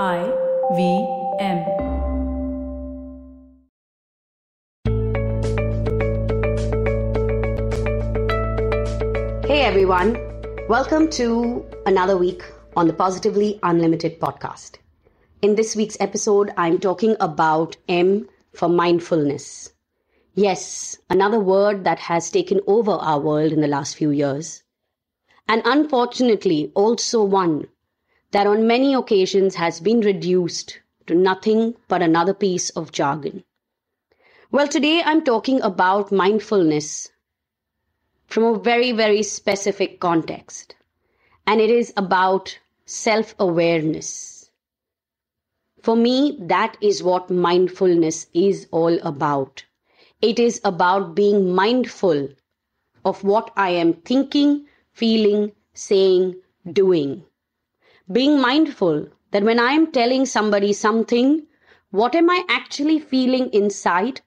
I V M. Hey everyone, welcome to another week on the Positively Unlimited podcast. In this week's episode, I'm talking about M for mindfulness. Yes, another word that has taken over our world in the last few years. And unfortunately, also one that on many occasions has been reduced to nothing but another piece of jargon. Well, today I'm talking about mindfulness from a very, very specific context, and it is about self awareness. For me, that is what mindfulness is all about. It is about being mindful of what I am thinking, feeling, saying, doing. Being mindful that when I am telling somebody something, what am I actually feeling inside?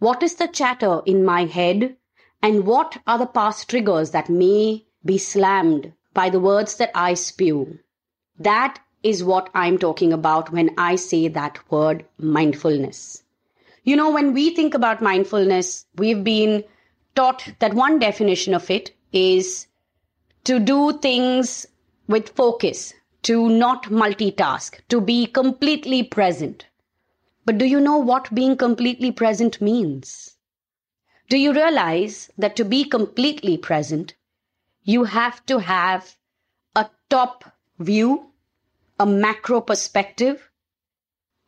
What is the chatter in my head? And what are the past triggers that may be slammed by the words that I spew? That is what I'm talking about when I say that word mindfulness. You know, when we think about mindfulness, we've been taught that one definition of it is to do things with focus, to not multitask, to be completely present. But do you know what being completely present means? Do you realize that to be completely present, you have to have a top view, a macro perspective,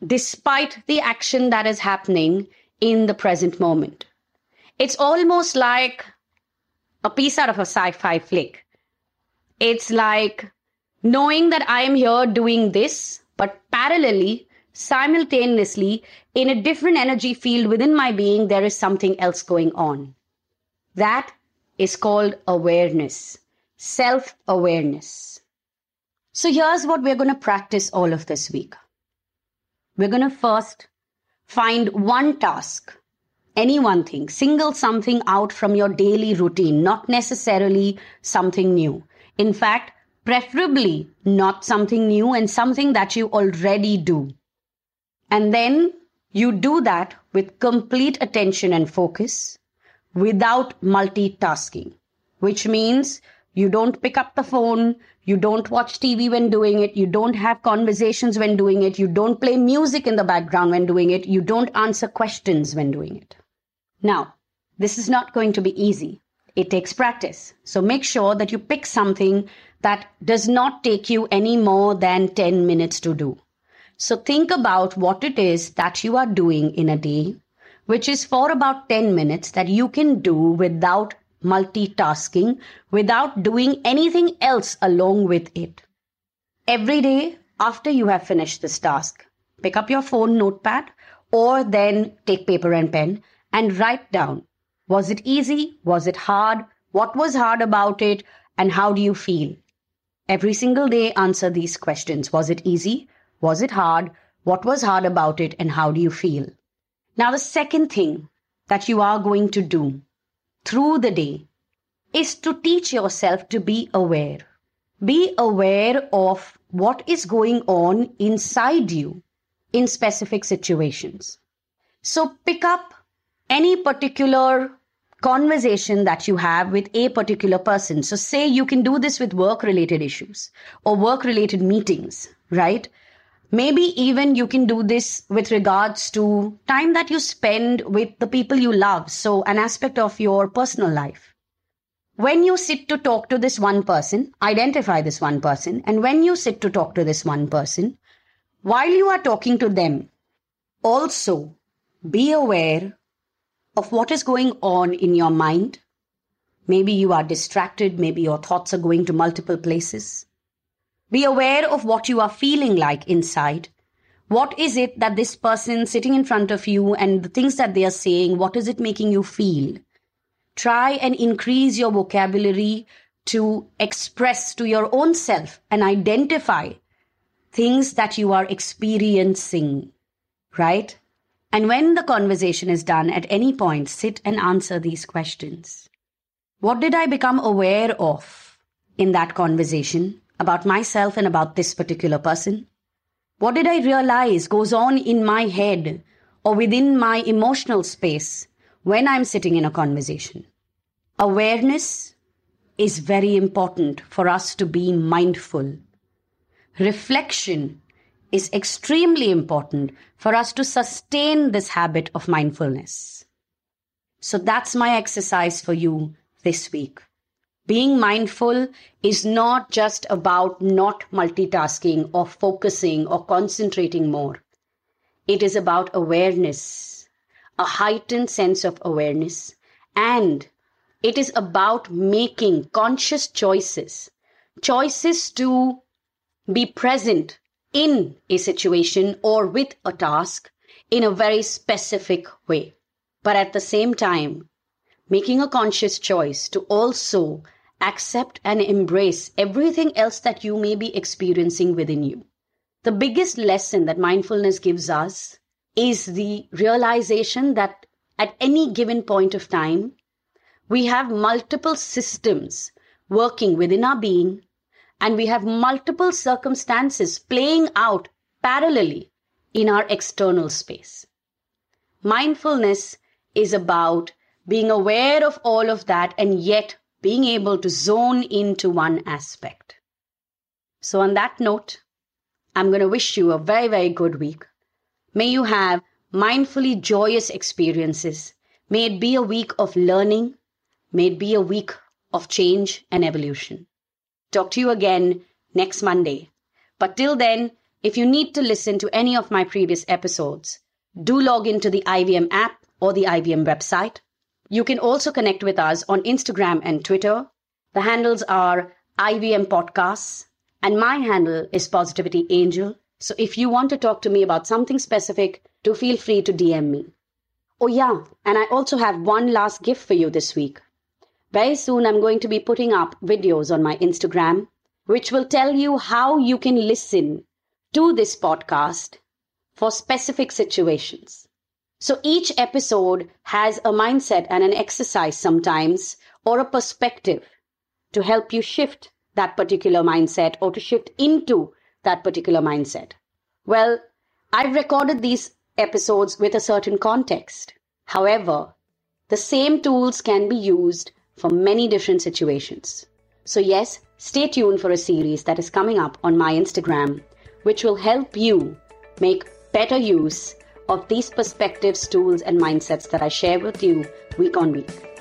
despite the action that is happening in the present moment. It's almost like a piece out of a sci fi flick. It's like knowing that I am here doing this, but parallelly, simultaneously, in a different energy field within my being, there is something else going on. That is called awareness, self awareness. So here's what we're going to practice all of this week. We're going to first find one task, any one thing, single something out from your daily routine, not necessarily something new. In fact, preferably not something new and something that you already do. And then you do that with complete attention and focus without multitasking, which means you don't pick up the phone, you don't watch TV when doing it. You don't have conversations when doing it. You don't play music in the background when doing it. You don't answer questions when doing it. Now, this is not going to be easy. It takes practice. So make sure that you pick something that does not take you any more than 10 minutes to do. So think about what it is that you are doing in a day, which is for about 10 minutes that you can do without multitasking without doing anything else along with it. Every day after you have finished this task, pick up your phone notepad or then take paper and pen and write down was it easy? Was it hard? What was hard about it? And how do you feel? Every single day, answer these questions. Was it easy? Was it hard? What was hard about it? And how do you feel? Now, the second thing that you are going to do through the day is to teach yourself to be aware. Be aware of what is going on inside you in specific situations. So pick up any particular conversation that you have with a particular person. So say you can do this with work related issues or work related meetings, right? Maybe even you can do this with regards to time that you spend with the people you love. So, an aspect of your personal life. When you sit to talk to this one person, identify this one person. And when you sit to talk to this one person, while you are talking to them, also be aware of what is going on in your mind. Maybe you are distracted, maybe your thoughts are going to multiple places. Be aware of what you are feeling like inside. What is it that this person sitting in front of you and the things that they are saying, what is it making you feel? Try and increase your vocabulary to express to your own self and identify things that you are experiencing, right? And when the conversation is done, at any point, sit and answer these questions. What did I become aware of in that conversation? about myself and about this particular person? What did I realize goes on in my head or within my emotional space when I'm sitting in a conversation? Awareness is very important for us to be mindful. Reflection is extremely important for us to sustain this habit of mindfulness. So that's my exercise for you this week. Being mindful is not just about not multitasking or focusing or concentrating more. It is about awareness, a heightened sense of awareness, and it is about making conscious choices, choices to be present in a situation or with a task in a very specific way. But at the same time, making a conscious choice to also accept and embrace everything else that you may be experiencing within you. The biggest lesson that mindfulness gives us is the realization that at any given point of time, we have multiple systems working within our being, and we have multiple circumstances playing out parallelly in our external space. Mindfulness is about being aware of all of that and yet being able to zone into one aspect. So, on that note, I'm going to wish you a very, very good week. May you have mindfully joyous experiences. May it be a week of learning. May it be a week of change and evolution. Talk to you again next Monday. But till then, if you need to listen to any of my previous episodes, do log into the IVM app or the IVM website. You can also connect with us on Instagram and Twitter. The handles are IVM Podcasts, and my handle is Positivity Angel. So if you want to talk to me about something specific, do feel free to DM me. Oh, yeah, and I also have one last gift for you this week. Very soon, I'm going to be putting up videos on my Instagram, which will tell you how you can listen to this podcast for specific situations. So each episode has a mindset and an exercise sometimes, or a perspective to help you shift that particular mindset or to shift into that particular mindset. Well, I've recorded these episodes with a certain context. However, the same tools can be used for many different situations. So, yes, stay tuned for a series that is coming up on my Instagram, which will help you make better use of these perspectives, tools, and mindsets that I share with you week on week.